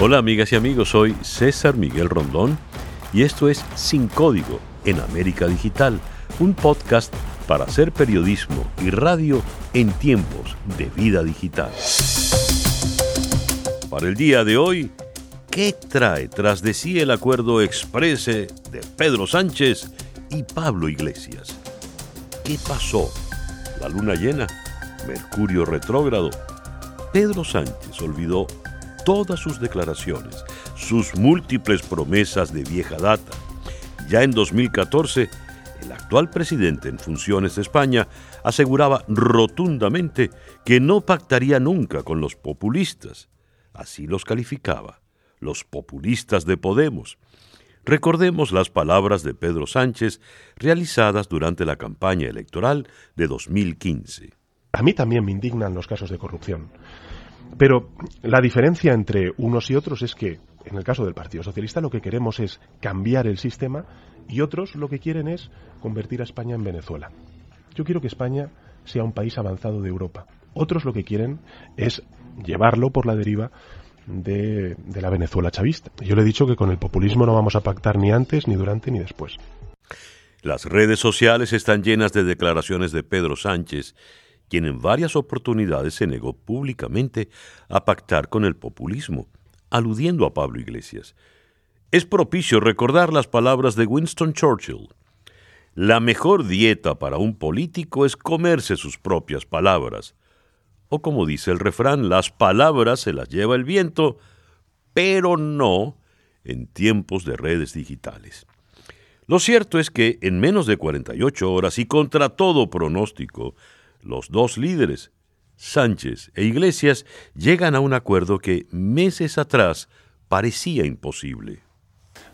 Hola amigas y amigos, soy César Miguel Rondón y esto es Sin Código en América Digital, un podcast para hacer periodismo y radio en tiempos de vida digital. Para el día de hoy, ¿qué trae tras de sí el acuerdo exprese de Pedro Sánchez y Pablo Iglesias? ¿Qué pasó? ¿La luna llena? ¿Mercurio retrógrado? Pedro Sánchez olvidó todas sus declaraciones, sus múltiples promesas de vieja data. Ya en 2014, el actual presidente en funciones de España aseguraba rotundamente que no pactaría nunca con los populistas. Así los calificaba, los populistas de Podemos. Recordemos las palabras de Pedro Sánchez realizadas durante la campaña electoral de 2015. A mí también me indignan los casos de corrupción. Pero la diferencia entre unos y otros es que, en el caso del Partido Socialista, lo que queremos es cambiar el sistema y otros lo que quieren es convertir a España en Venezuela. Yo quiero que España sea un país avanzado de Europa. Otros lo que quieren es llevarlo por la deriva de, de, la Venezuela chavista. Yo le he dicho que con el populismo no vamos a pactar ni antes, ni durante, ni después. Las redes sociales están llenas de declaraciones de Pedro Sánchez quien en varias oportunidades se negó públicamente a pactar con el populismo, aludiendo a Pablo Iglesias. Es propicio recordar las palabras de Winston Churchill. La mejor dieta para un político es comerse sus propias palabras. O como dice el refrán, las palabras se las lleva el viento, pero no en tiempos de redes digitales. Lo cierto es que en menos de 48 horas y contra todo pronóstico, los dos líderes, Sánchez e Iglesias, llegan a un acuerdo que meses atrás parecía imposible.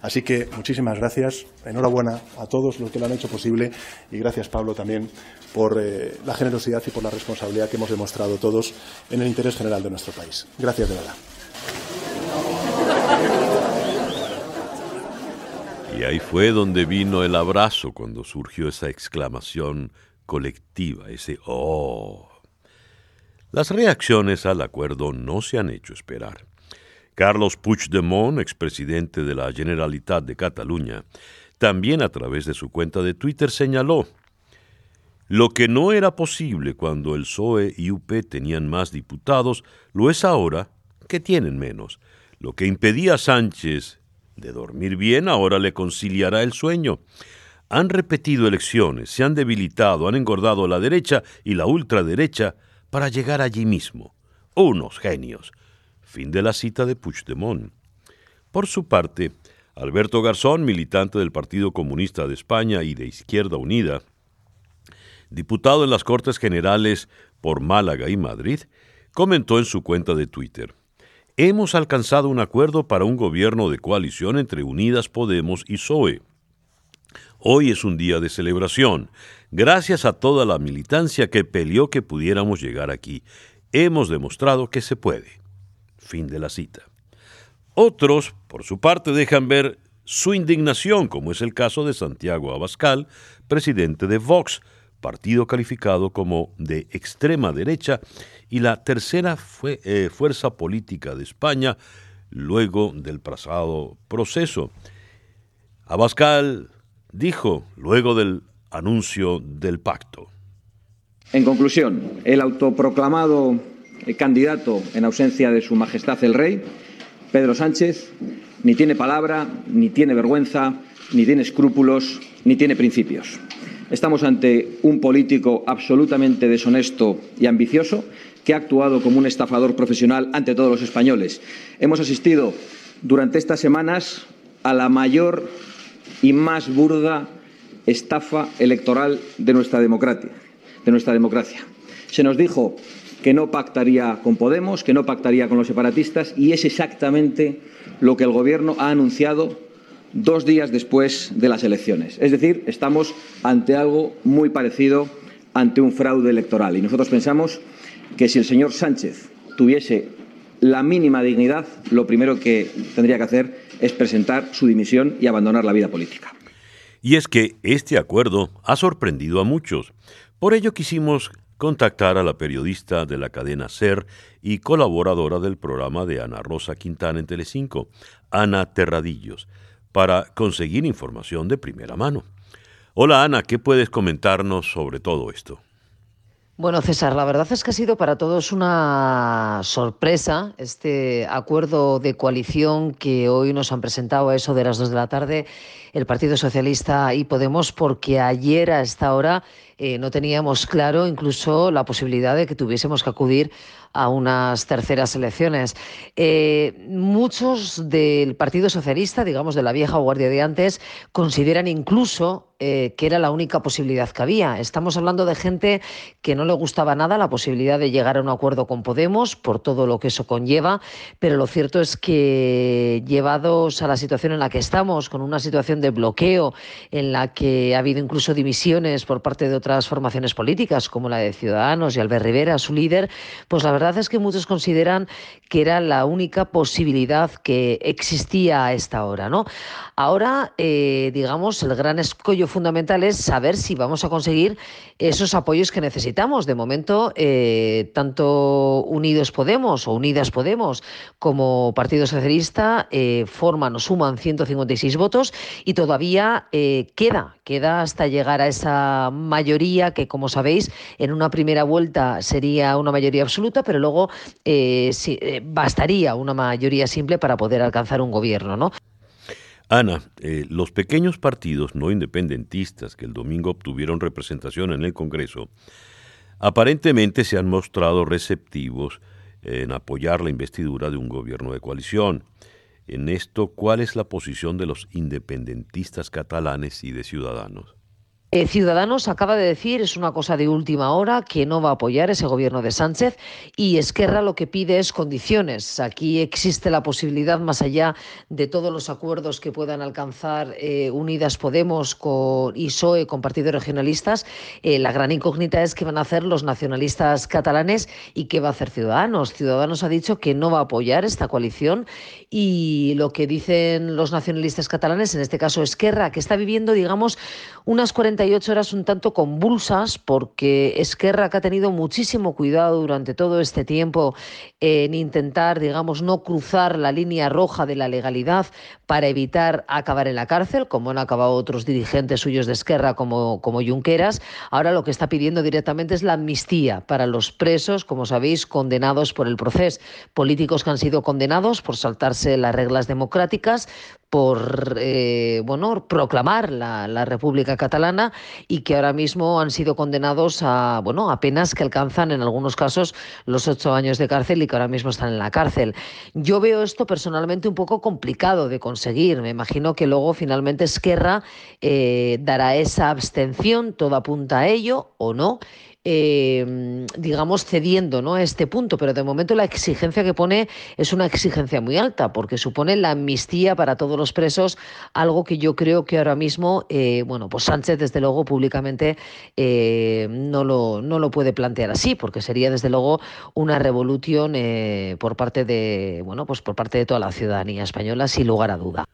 Así que muchísimas gracias, enhorabuena a todos los que lo han hecho posible y gracias Pablo también por eh, la generosidad y por la responsabilidad que hemos demostrado todos en el interés general de nuestro país. Gracias de verdad. Y ahí fue donde vino el abrazo cuando surgió esa exclamación colectiva, ese oh. Las reacciones al acuerdo no se han hecho esperar. Carlos Puigdemont, expresidente de la Generalitat de Cataluña, también a través de su cuenta de Twitter señaló lo que no era posible cuando el PSOE y UP tenían más diputados, lo es ahora que tienen menos. Lo que impedía a Sánchez de dormir bien ahora le conciliará el sueño han repetido elecciones, se han debilitado, han engordado la derecha y la ultraderecha para llegar allí mismo. Unos genios. Fin de la cita de Puigdemont. Por su parte, Alberto Garzón, militante del Partido Comunista de España y de Izquierda Unida, diputado en las Cortes Generales por Málaga y Madrid, comentó en su cuenta de Twitter, Hemos alcanzado un acuerdo para un gobierno de coalición entre Unidas Podemos y PSOE. Hoy es un día de celebración. Gracias a toda la militancia que peleó que pudiéramos llegar aquí. Hemos demostrado que se puede. Fin de la cita. Otros, por su parte, dejan ver su indignación, como es el caso de Santiago Abascal, presidente de Vox, partido calificado como de extrema derecha y la tercera eh, fuerza política de España luego del pasado proceso. Abascal dijo luego del anuncio del pacto. En conclusión, el autoproclamado candidato en ausencia de Su Majestad el Rey, Pedro Sánchez, ni tiene palabra, ni tiene vergüenza, ni tiene escrúpulos, ni tiene principios. Estamos ante un político absolutamente deshonesto y ambicioso que ha actuado como un estafador profesional ante todos los españoles. Hemos asistido durante estas semanas a la mayor y más burda estafa electoral de nuestra democracia. De nuestra democracia. Se nos dijo que no pactaría con Podemos, que no pactaría con los separatistas y es exactamente lo que el Gobierno ha anunciado dos días después de las elecciones. Es decir, estamos ante algo muy parecido ante un fraude electoral. Y nosotros pensamos que si el señor Sánchez tuviese la mínima dignidad, lo primero que tendría que hacer es presentar su dimisión y abandonar la vida política. Y es que este acuerdo ha sorprendido a muchos. Por ello quisimos contactar a la periodista de la cadena SER y colaboradora del programa de Ana Rosa Quintana en Telecinco, Ana Terradillos, para conseguir información de primera mano. Hola Ana, ¿qué puedes comentarnos sobre todo esto? Bueno, César, la verdad es que ha sido para todos una sorpresa este acuerdo de coalición que hoy nos han presentado a eso de las dos de la tarde el Partido Socialista y Podemos, porque ayer a esta hora eh, no teníamos claro incluso la posibilidad de que tuviésemos que acudir a unas terceras elecciones. Eh, muchos del Partido Socialista, digamos de la vieja guardia de antes, consideran incluso eh, que era la única posibilidad que había. Estamos hablando de gente que no le gustaba nada la posibilidad de llegar a un acuerdo con Podemos por todo lo que eso conlleva, pero lo cierto es que llevados a la situación en la que estamos, con una situación de bloqueo en la que ha habido incluso dimisiones por parte de otras formaciones políticas, como la de Ciudadanos y Albert Rivera, su líder, pues la verdad es que muchos consideran que era la única posibilidad que existía a esta hora, ¿no? Ahora, eh, digamos, el gran escollo fundamental es saber si vamos a conseguir esos apoyos que necesitamos. De momento, eh, tanto Unidos Podemos o Unidas Podemos como Partido Socialista eh, forman o suman 156 votos y todavía queda, queda hasta llegar a esa mayoría que, como sabéis, en una primera vuelta sería una mayoría absoluta, pero luego bastaría una mayoría simple para poder alcanzar un gobierno, ¿no? Ana, eh, los pequeños partidos no independentistas que el domingo obtuvieron representación en el Congreso aparentemente se han mostrado receptivos en apoyar la investidura de un gobierno de coalición. En esto, ¿cuál es la posición de los independentistas catalanes y de ciudadanos? Eh, Ciudadanos acaba de decir, es una cosa de última hora, que no va a apoyar ese gobierno de Sánchez y Esquerra lo que pide es condiciones. Aquí existe la posibilidad, más allá de todos los acuerdos que puedan alcanzar eh, Unidas Podemos con, y PSOE con partidos regionalistas, eh, la gran incógnita es qué van a hacer los nacionalistas catalanes y qué va a hacer Ciudadanos. Ciudadanos ha dicho que no va a apoyar esta coalición y lo que dicen los nacionalistas catalanes, en este caso Esquerra, que está viviendo, digamos, unas 40 horas un tanto convulsas porque Esquerra que ha tenido muchísimo cuidado durante todo este tiempo en intentar, digamos, no cruzar la línea roja de la legalidad para evitar acabar en la cárcel, como han acabado otros dirigentes suyos de Esquerra como, como Junqueras. Ahora lo que está pidiendo directamente es la amnistía para los presos, como sabéis, condenados por el proceso, políticos que han sido condenados por saltarse las reglas democráticas, por eh, bueno proclamar la, la, República Catalana y que ahora mismo han sido condenados a bueno a penas que alcanzan en algunos casos los ocho años de cárcel y que ahora mismo están en la cárcel. Yo veo esto personalmente un poco complicado de conseguir. Me imagino que luego finalmente Esquerra eh, dará esa abstención, todo apunta a ello o no eh, digamos, cediendo ¿no? a este punto, pero de momento la exigencia que pone es una exigencia muy alta, porque supone la amnistía para todos los presos, algo que yo creo que ahora mismo, eh, bueno, pues Sánchez, desde luego, públicamente eh, no, lo, no lo puede plantear así, porque sería, desde luego, una revolución por parte de, bueno, pues por parte de toda la ciudadanía española, sin lugar a duda.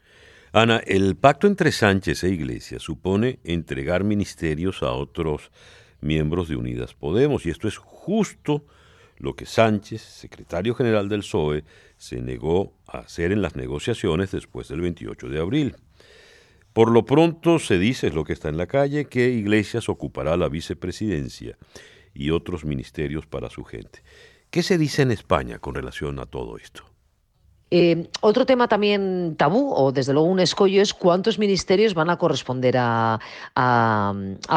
Ana, el pacto entre Sánchez e Iglesias supone entregar ministerios a otros miembros de Unidas Podemos. Y esto es justo lo que Sánchez, secretario general del PSOE, se negó a hacer en las negociaciones después del 28 de abril. Por lo pronto se dice, es lo que está en la calle, que Iglesias ocupará la vicepresidencia y otros ministerios para su gente. ¿Qué se dice en España con relación a todo esto? Eh, otro tema también tabú, o desde luego un escollo, es cuántos ministerios van a corresponder a,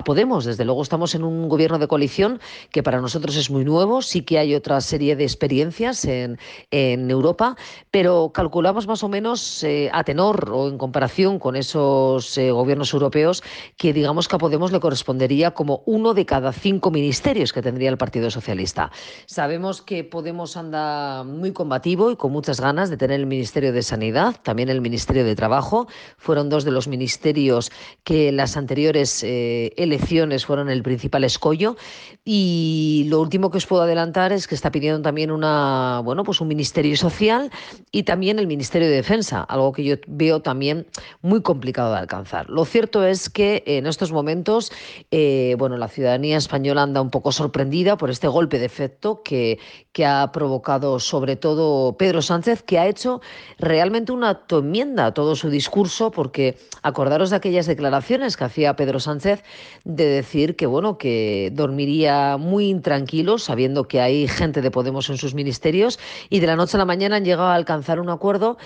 Podemos. Desde luego estamos en un gobierno de coalición que para nosotros es muy nuevo, sí que hay otra serie de experiencias en, Europa, pero calculamos más o menos eh, a tenor o en comparación con esos eh, gobiernos europeos que digamos que a Podemos le correspondería como uno de cada cinco ministerios que tendría el Partido Socialista. Sabemos que Podemos anda muy combativo y con muchas ganas de mantener el Ministerio de Sanidad, también el Ministerio de Trabajo. Fueron dos de los ministerios que en las anteriores eh, elecciones fueron el principal escollo. Y lo último que os puedo adelantar es que está pidiendo también una, bueno, pues un Ministerio Social y también el Ministerio de Defensa, algo que yo veo también muy complicado de alcanzar. Lo cierto es que en estos momentos, eh, bueno, la ciudadanía española anda un poco sorprendida por este golpe de efecto que, que ha provocado sobre todo Pedro Sánchez, que ha hecho realmente una enmienda a todo su discurso, porque acordaros de aquellas declaraciones que hacía Pedro Sánchez de decir que bueno, que dormiría muy intranquilo, sabiendo que hay gente de Podemos en sus ministerios, y de la noche a la mañana han llegado a alcanzar un acuerdo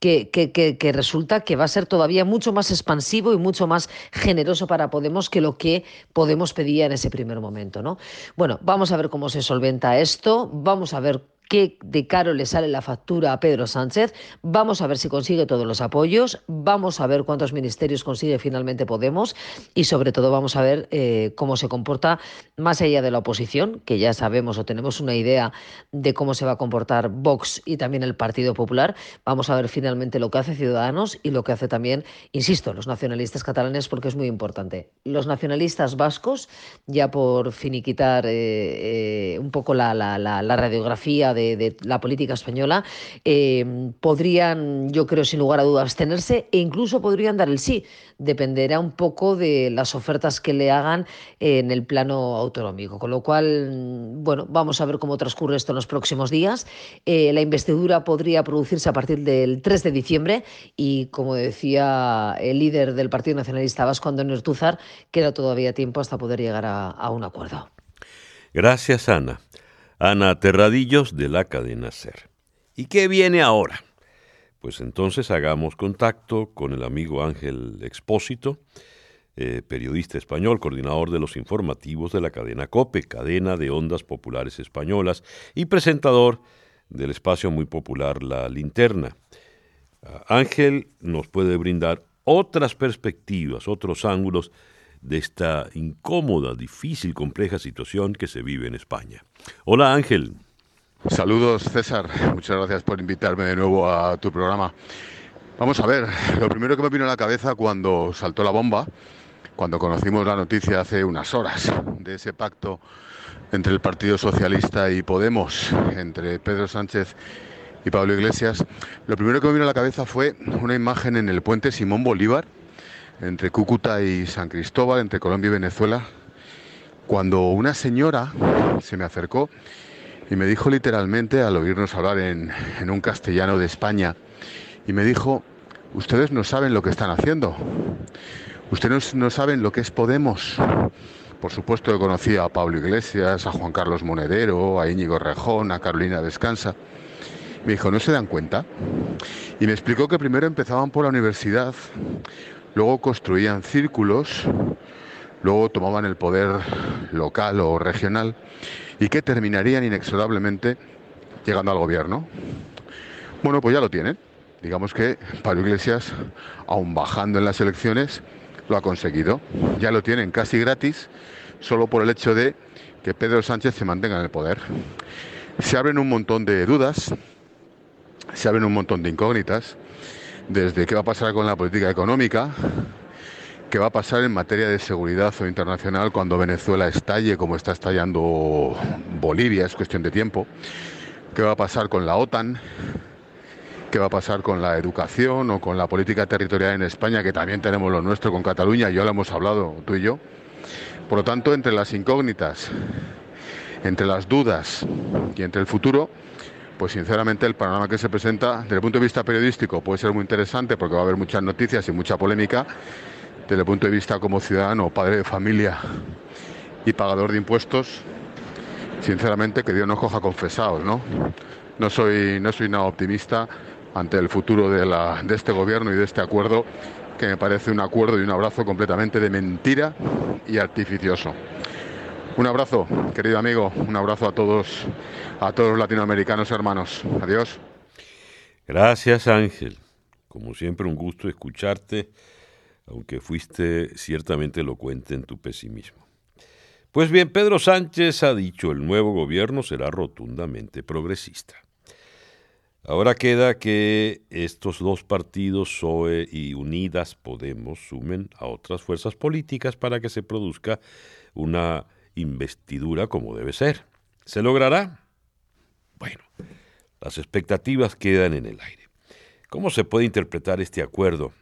que, que, que, resulta que va a ser todavía mucho más expansivo y mucho más generoso para Podemos que lo que Podemos pedía en ese primer momento. ¿no? Bueno, vamos a ver cómo se solventa esto, vamos a ver qué de caro le sale la factura a Pedro Sánchez. Vamos a ver si consigue todos los apoyos, vamos a ver cuántos ministerios consigue finalmente Podemos y sobre todo vamos a ver eh, cómo se comporta más allá de la oposición, que ya sabemos o tenemos una idea de cómo se va a comportar Vox y también el Partido Popular. Vamos a ver finalmente lo que hace Ciudadanos y lo que hace también, insisto, los nacionalistas catalanes porque es muy importante. Los nacionalistas vascos, ya por finiquitar eh, eh, un poco la, radiografía de, la política española, eh, podrían, yo creo, sin lugar a dudas, abstenerse e incluso podrían dar el sí. Dependerá un poco de las ofertas que le hagan en el plano autonómico. Con lo cual, bueno, vamos a ver cómo transcurre esto en los próximos días. Eh, la investidura podría producirse a partir del 3 de diciembre y, como decía el líder del Partido Nacionalista Vasco, Antonio queda todavía tiempo hasta poder llegar a un acuerdo. Gracias, Ana. Ana Terradillos de la cadena Ser. ¿Y qué viene ahora? Pues entonces hagamos contacto con el amigo Ángel Expósito, eh, periodista español, coordinador de los informativos de la cadena COPE, cadena de ondas populares españolas, y presentador del espacio muy popular La Linterna. Ah, Ángel nos puede brindar otras perspectivas, otros ángulos de esta incómoda, difícil, compleja situación que se vive en España. Hola Ángel. Saludos César, muchas gracias por invitarme de nuevo a tu programa. Vamos a ver, lo primero que me vino a la cabeza cuando saltó la bomba, cuando conocimos la noticia hace unas horas de ese pacto entre el Partido Socialista y Podemos, entre Pedro Sánchez y Pablo Iglesias, lo primero que me vino a la cabeza fue una imagen en el puente Simón Bolívar, entre Cúcuta y San Cristóbal, entre Colombia y Venezuela, cuando una señora se me acercó y me dijo literalmente, al oírnos hablar en, un castellano de España, y me dijo, ustedes no saben lo que están haciendo, ustedes no saben lo que es Podemos. Por supuesto que conocía a Pablo Iglesias, a Juan Carlos Monedero, a Íñigo Rejón, a Carolina Descansa. Me dijo, ¿no se dan cuenta? Y me explicó que primero empezaban por la universidad, luego construían círculos, luego tomaban el poder local o regional y que terminarían inexorablemente llegando al gobierno. Bueno, pues ya lo tienen. Digamos que Pablo Iglesias, aún bajando en las elecciones, lo ha conseguido. Ya lo tienen casi gratis, solo por el hecho de que Pedro Sánchez se mantenga en el poder. Se abren un montón de dudas, se abren un montón de incógnitas desde qué va a pasar con la política económica, qué va a pasar en materia de seguridad o internacional cuando Venezuela estalle como está estallando Bolivia, es cuestión de tiempo, qué va a pasar con la OTAN, qué va a pasar con la educación o con la política territorial en España, que también tenemos lo nuestro con Cataluña, ya lo hemos hablado tú y yo. Por lo tanto, entre las incógnitas, entre las dudas y entre el futuro, pues sinceramente el panorama que se presenta desde el punto de vista periodístico puede ser muy interesante porque va a haber muchas noticias y mucha polémica. Desde el punto de vista como ciudadano, padre de familia y pagador de impuestos, sinceramente que Dios nos coja confesados, ¿no? No soy, no soy nada optimista ante el futuro de, la, de este gobierno y de este acuerdo, que me parece un acuerdo y un abrazo completamente de mentira y artificioso. Un abrazo, querido amigo, un abrazo a todos, a todos los latinoamericanos hermanos. Adiós. Gracias, Ángel. Como siempre, un gusto escucharte, aunque fuiste ciertamente elocuente en tu pesimismo. Pues bien, Pedro Sánchez ha dicho el nuevo gobierno será rotundamente progresista. Ahora queda que estos dos partidos, PSOE y Unidas Podemos, sumen a otras fuerzas políticas para que se produzca una investidura como debe ser. ¿Se logrará? Bueno, las expectativas quedan en el aire. ¿Cómo se puede interpretar este acuerdo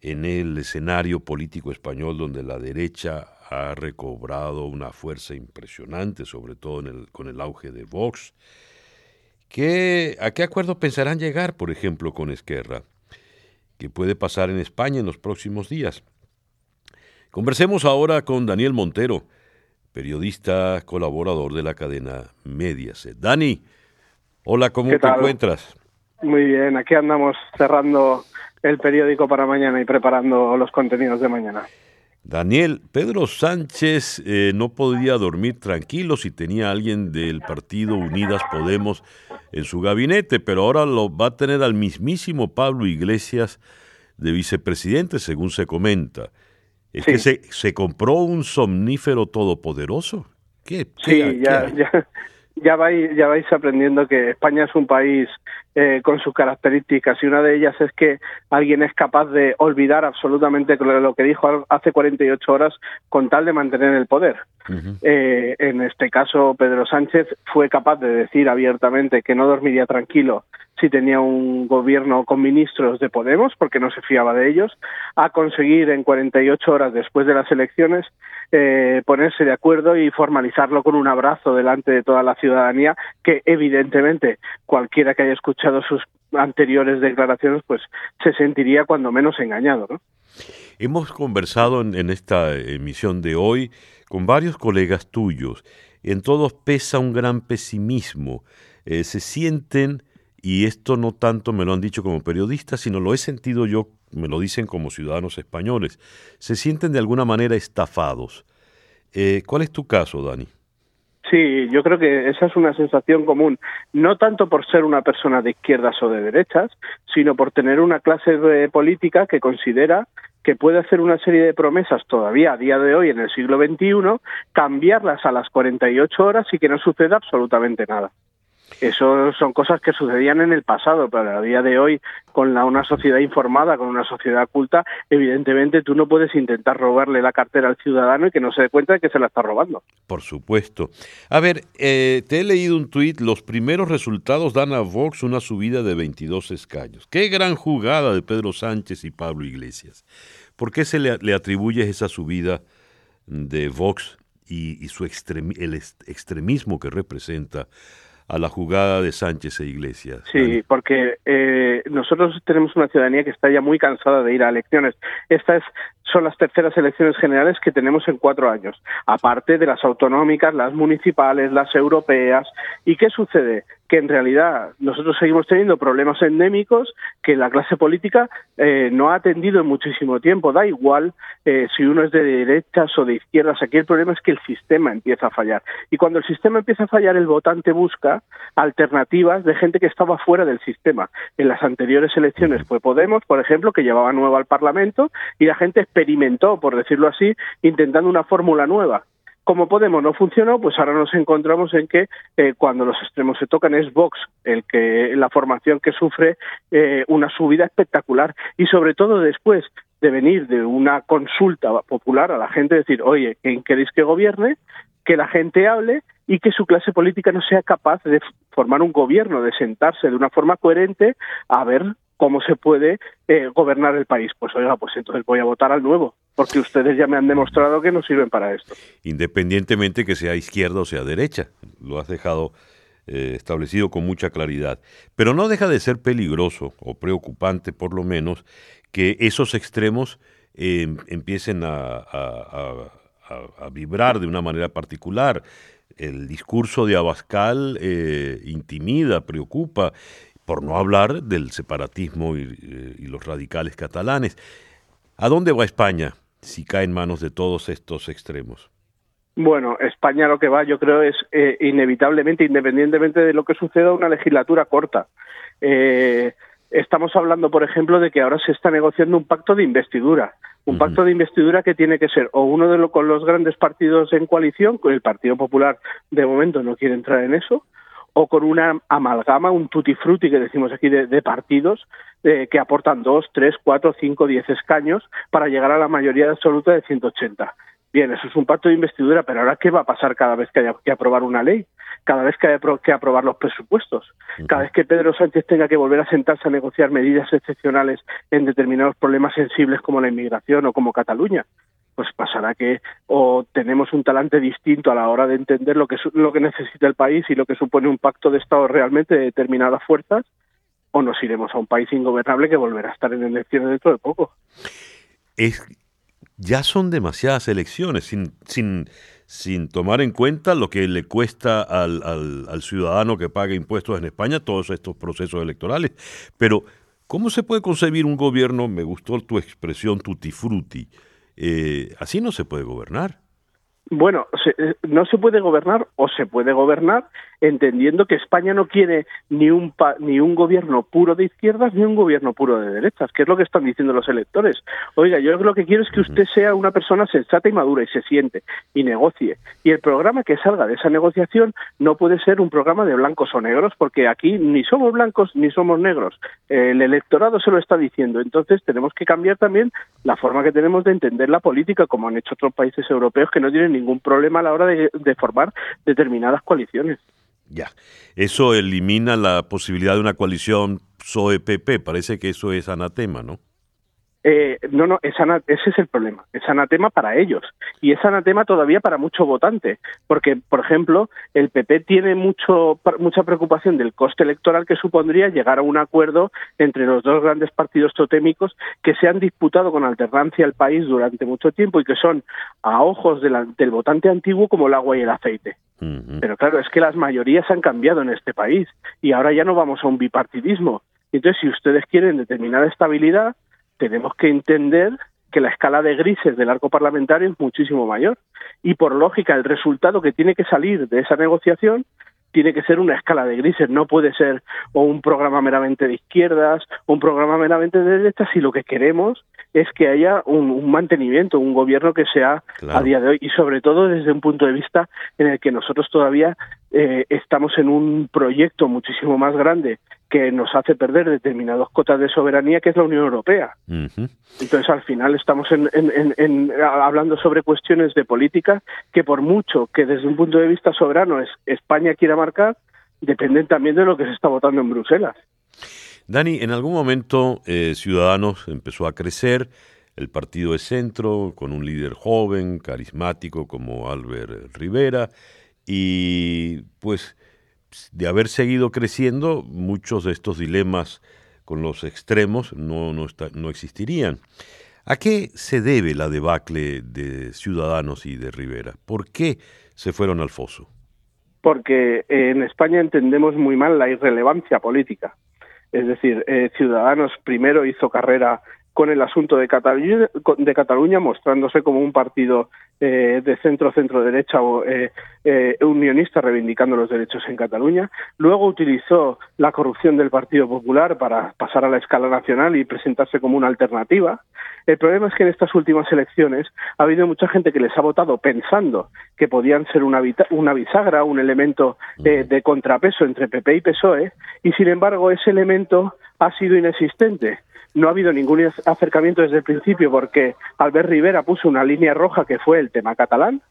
en el escenario político español donde la derecha ha recobrado una fuerza impresionante, sobre todo con el auge de Vox? ¿A qué acuerdo pensarán llegar, por ejemplo, con Esquerra? ¿Qué puede pasar en España en los próximos días? Conversemos ahora con Daniel Montero, periodista colaborador de la cadena Mediaset. Dani, hola, ¿cómo te encuentras? Muy bien, aquí andamos cerrando el periódico para mañana y preparando los contenidos de mañana. Daniel, Pedro Sánchez eh, no podía dormir tranquilo si tenía alguien del partido Unidas Podemos en su gabinete, pero ahora lo va a tener al mismísimo Pablo Iglesias de vicepresidente, según se comenta. ¿Es que se, se, compró un somnífero todopoderoso? ¿Qué? Sí, ya, ya, ya vais, ya vais aprendiendo que España es un país eh, con sus características y una de ellas es que alguien es capaz de olvidar absolutamente lo que dijo hace 48 horas con tal de mantener el poder. eh, en este caso, Pedro Sánchez fue capaz de decir abiertamente que no dormiría tranquilo si tenía un gobierno con ministros de Podemos, porque no se fiaba de ellos, a conseguir en 48 horas después de las elecciones eh, ponerse de acuerdo y formalizarlo con un abrazo delante de toda la ciudadanía, que evidentemente cualquiera que haya escuchado sus anteriores declaraciones, pues se sentiría cuando menos engañado. ¿no? Hemos conversado en, esta emisión de hoy con varios colegas tuyos. En todos pesa un gran pesimismo. Eh, se sienten y esto no tanto me lo han dicho como periodistas, sino lo he sentido yo, me lo dicen como ciudadanos españoles, se sienten de alguna manera estafados. Eh, ¿Cuál es tu caso, Dani? Sí, yo creo que esa es una sensación común, no tanto por ser una persona de izquierdas o de derechas, sino por tener una clase de política que considera que puede hacer una serie de promesas todavía a día de hoy en el siglo XXI, cambiarlas a las 48 horas y que no suceda absolutamente nada. Eso son cosas que sucedían en el pasado, pero a día de hoy, con la, una sociedad informada, con una sociedad culta, evidentemente tú no puedes intentar robarle la cartera al ciudadano y que no se dé cuenta de que se la está robando. Por supuesto. A ver, eh, te he leído un tuit, los primeros resultados dan a Vox una subida de 22 escaños. Qué gran jugada de Pedro Sánchez y Pablo Iglesias. ¿Por qué se le, le atribuye esa subida de Vox y, su el extremismo que representa a la jugada de Sánchez e Iglesias. Sí, porque eh, nosotros tenemos una ciudadanía que está ya muy cansada de ir a elecciones. Estas son las terceras elecciones generales que tenemos en cuatro años, aparte de las autonómicas, las municipales, las europeas. ¿Y qué sucede? que en realidad nosotros seguimos teniendo problemas endémicos que la clase política eh, no ha atendido en muchísimo tiempo. Da igual eh, si uno es de derechas o de izquierdas. Aquí el problema es que el sistema empieza a fallar. Y cuando el sistema empieza a fallar, el votante busca alternativas de gente que estaba fuera del sistema. En las anteriores elecciones fue Podemos, por ejemplo, que llevaba nuevo al Parlamento y la gente experimentó, por decirlo así, intentando una fórmula nueva como Podemos no funcionó, pues ahora nos encontramos en que eh, cuando los extremos se tocan es Vox el que la formación que sufre eh, una subida espectacular y sobre todo después de venir de una consulta popular a la gente decir, oye, ¿quién queréis que gobierne? Que la gente hable y que su clase política no sea capaz de formar un gobierno, de sentarse de una forma coherente a ver cómo se puede eh, gobernar el país. Pues oiga, pues entonces voy a votar al nuevo, porque ustedes ya me han demostrado que no sirven para esto. Independientemente que sea izquierda o sea derecha, lo has dejado eh, establecido con mucha claridad. Pero no deja de ser peligroso o preocupante, por lo menos, que esos extremos em, empiecen a, vibrar de una manera particular el discurso de Abascal eh, intimida, preocupa, por no hablar del separatismo y, los radicales catalanes. ¿A dónde va España si cae en manos de todos estos extremos? Bueno, España lo que va, yo creo, es eh, inevitablemente, independientemente de lo que suceda, una legislatura corta. Eh, estamos hablando, por ejemplo, de que ahora se está negociando un pacto de investidura. Un pacto de investidura que tiene que ser o uno de lo, con los grandes partidos en coalición, con el Partido Popular de momento no quiere entrar en eso, o con una amalgama, un tutti frutti que decimos aquí de, partidos eh, que aportan dos, tres, cuatro, cinco, diez escaños para llegar a la mayoría absoluta de 180. Bien, eso es un pacto de investidura, pero ahora ¿qué va a pasar cada vez que haya que aprobar una ley? Cada vez que haya que aprobar los presupuestos, cada vez que Pedro Sánchez tenga que volver a sentarse a negociar medidas excepcionales en determinados problemas sensibles como la inmigración o como Cataluña pues pasará que o tenemos un talante distinto a la hora de entender lo que lo que necesita el país y lo que supone un pacto de Estado realmente de determinadas fuerzas, o nos iremos a un país ingobernable que volverá a estar en elecciones dentro de poco. Es, ya son demasiadas elecciones, sin, sin, sin tomar en cuenta lo que le cuesta al, al, al ciudadano que paga impuestos en España todos estos procesos electorales. Pero, ¿cómo se puede concebir un gobierno, me gustó tu expresión tutti frutti, eh, así no se puede gobernar. Bueno, eh, no se puede gobernar o se puede gobernar entendiendo que España no quiere ni un ni un gobierno puro de izquierdas ni un gobierno puro de derechas, que es lo que están diciendo los electores. Oiga, yo lo que quiero es que usted sea una persona sensata y madura y se siente y negocie. Y el programa que salga de esa negociación no puede ser un programa de blancos o negros, porque aquí ni somos blancos ni somos negros. El electorado se lo está diciendo. Entonces tenemos que cambiar también la forma que tenemos de entender la política, como han hecho otros países europeos que no tienen ningún problema a la hora de formar determinadas coaliciones. Ya, eso elimina la posibilidad de una coalición PSOE-PP, parece que eso es anatema, ¿no? Eh, no, no, ese es el problema. Es anatema para ellos. Y es anatema todavía para mucho votante. Porque, por ejemplo, el PP tiene mucho, mucha preocupación del coste electoral que supondría llegar a un acuerdo entre los dos grandes partidos totémicos que se han disputado con alternancia el país durante mucho tiempo y que son, a ojos del votante antiguo, como el agua y el aceite. Pero claro, es que las mayorías han cambiado en este país y ahora ya no vamos a un bipartidismo. Entonces, si ustedes quieren determinada estabilidad, tenemos que entender que la escala de grises del arco parlamentario es muchísimo mayor y por lógica el resultado que tiene que salir de esa negociación tiene que ser una escala de grises, no puede ser o un programa meramente de izquierdas o un programa meramente de derechas si lo que queremos es que haya un, mantenimiento, un gobierno que sea a día de hoy. Y sobre todo desde un punto de vista en el que nosotros todavía eh, estamos en un proyecto muchísimo más grande que nos hace perder determinadas cotas de soberanía, que es la Unión Europea. Entonces, al final estamos en, hablando sobre cuestiones de política que, por mucho que desde un punto de vista soberano es, España quiera marcar, dependen también de lo que se está votando en Bruselas. Dani, en algún momento eh, Ciudadanos empezó a crecer, el partido de centro, con un líder joven, carismático como Albert Rivera, y pues de haber seguido creciendo, muchos de estos dilemas con los extremos no, no, no existirían. ¿A qué se debe la debacle de Ciudadanos y de Rivera? ¿Por qué se fueron al foso? Porque en España entendemos muy mal la irrelevancia política. Es decir, eh, Ciudadanos primero hizo carrera con el asunto de Cataluña, de Cataluña mostrándose como un partido eh, de centro centro derecha o eh, eh, unionista reivindicando los derechos en Cataluña. Luego utilizó la corrupción del Partido Popular para pasar a la escala nacional y presentarse como una alternativa. El problema es que en estas últimas elecciones ha habido mucha gente que les ha votado pensando que podían ser una, una bisagra, un elemento de contrapeso entre PP y PSOE, y sin embargo ese elemento ha sido inexistente no ha habido ningún acercamiento desde el principio porque Albert Rivera puso una línea roja que fue el tema catalán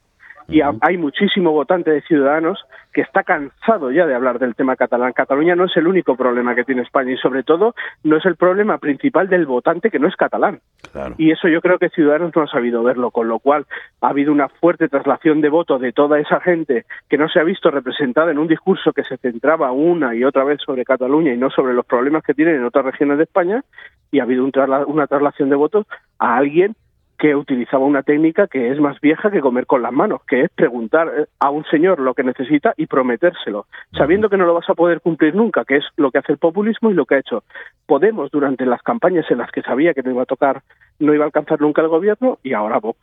y hay muchísimo votante de Ciudadanos que está cansado ya de hablar del tema catalán. Cataluña no es el único problema que tiene España y sobre todo no es el problema principal del votante que no es catalán. Y eso yo creo que Ciudadanos no ha sabido verlo, con lo cual ha habido una fuerte traslación de voto de toda esa gente que no se ha visto representada en un discurso que se centraba una y otra vez sobre Cataluña y no sobre los problemas que tienen en otras regiones de España y ha habido una traslación de votos a alguien que utilizaba una técnica que es más vieja que comer con las manos, que es preguntar eh, a un señor lo que necesita y prometérselo, sabiendo que no lo vas a poder cumplir nunca, que es lo que hace el populismo y lo que ha hecho Podemos durante las campañas en las que sabía que no iba a tocar, no iba a alcanzar nunca el gobierno y ahora Vox.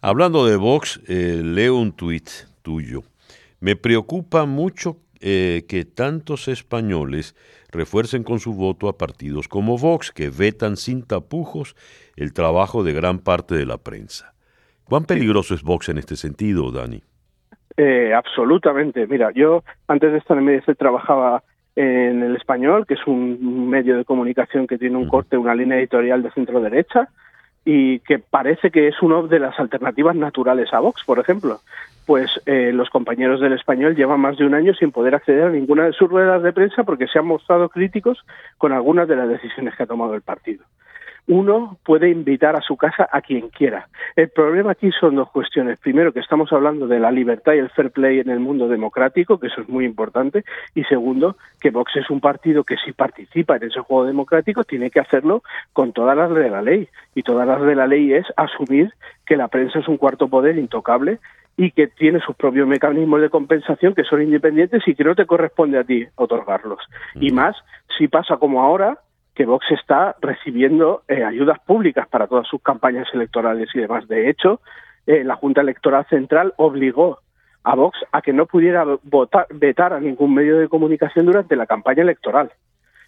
Hablando de Vox, eh, leo un tuit tuyo. Me preocupa mucho eh, que tantos españoles refuercen con su voto a partidos como Vox, que vetan sin tapujos el trabajo de gran parte de la prensa. ¿Cuán peligroso es Vox en este sentido, Dani? Eh, absolutamente. Mira, yo antes de estar en MDC trabajaba en el español, que es un medio de comunicación que tiene un corte, una línea editorial de centro derecha y que parece que es una de las alternativas naturales a Vox, por ejemplo. Pues eh, los compañeros del español llevan más de un año sin poder acceder a ninguna de sus ruedas de prensa porque se han mostrado críticos con algunas de las decisiones que ha tomado el partido uno puede invitar a su casa a quien quiera. El problema aquí son dos cuestiones. Primero, que estamos hablando de la libertad y el fair play en el mundo democrático, que eso es muy importante. Y segundo, que Vox es un partido que si participa en ese juego democrático tiene que hacerlo con todas las de la ley. Y todas las de la ley es asumir que la prensa es un cuarto poder intocable y que tiene sus propios mecanismos de compensación que son independientes y que no te corresponde a ti otorgarlos. Y más si pasa como ahora, que Vox está recibiendo eh, ayudas públicas para todas sus campañas electorales y demás. De hecho, eh, la Junta Electoral Central obligó a Vox a que no pudiera votar, vetar a ningún medio de comunicación durante la campaña electoral.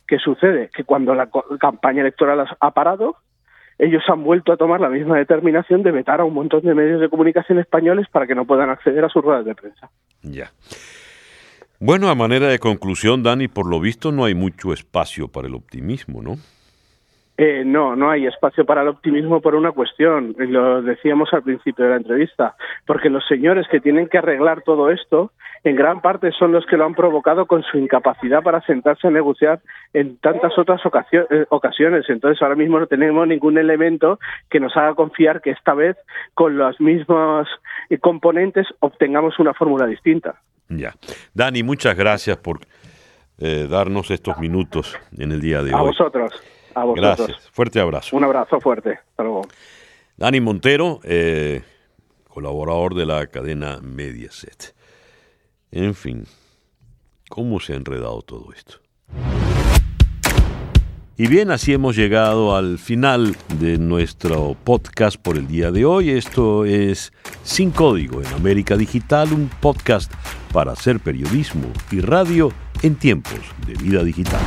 ¿Qué sucede? Que cuando la campaña electoral ha parado, ellos han vuelto a tomar la misma determinación de vetar a un montón de medios de comunicación españoles para que no puedan acceder a sus ruedas de prensa. Ya. Bueno, a manera de conclusión, Dani, por lo visto no hay mucho espacio para el optimismo, ¿no? Eh, no, no hay espacio para el optimismo por una cuestión, lo decíamos al principio de la entrevista, porque los señores que tienen que arreglar todo esto, en gran parte son los que lo han provocado con su incapacidad para sentarse a negociar en tantas otras eh, ocasiones. Entonces, ahora mismo no tenemos ningún elemento que nos haga confiar que esta vez, con los mismos eh, componentes, obtengamos una fórmula distinta. Ya. Dani, muchas gracias por eh, darnos estos minutos en el día de hoy. A vosotros. A vosotros. Gracias. Fuerte abrazo. Un abrazo fuerte. Hasta luego. Dani Montero, eh, colaborador de la cadena Mediaset. En fin, ¿cómo se ha enredado todo esto? Y bien, así hemos llegado al final de nuestro podcast por el día de hoy. Esto es Sin Código en América Digital, un podcast para hacer periodismo y radio en tiempos de vida digital.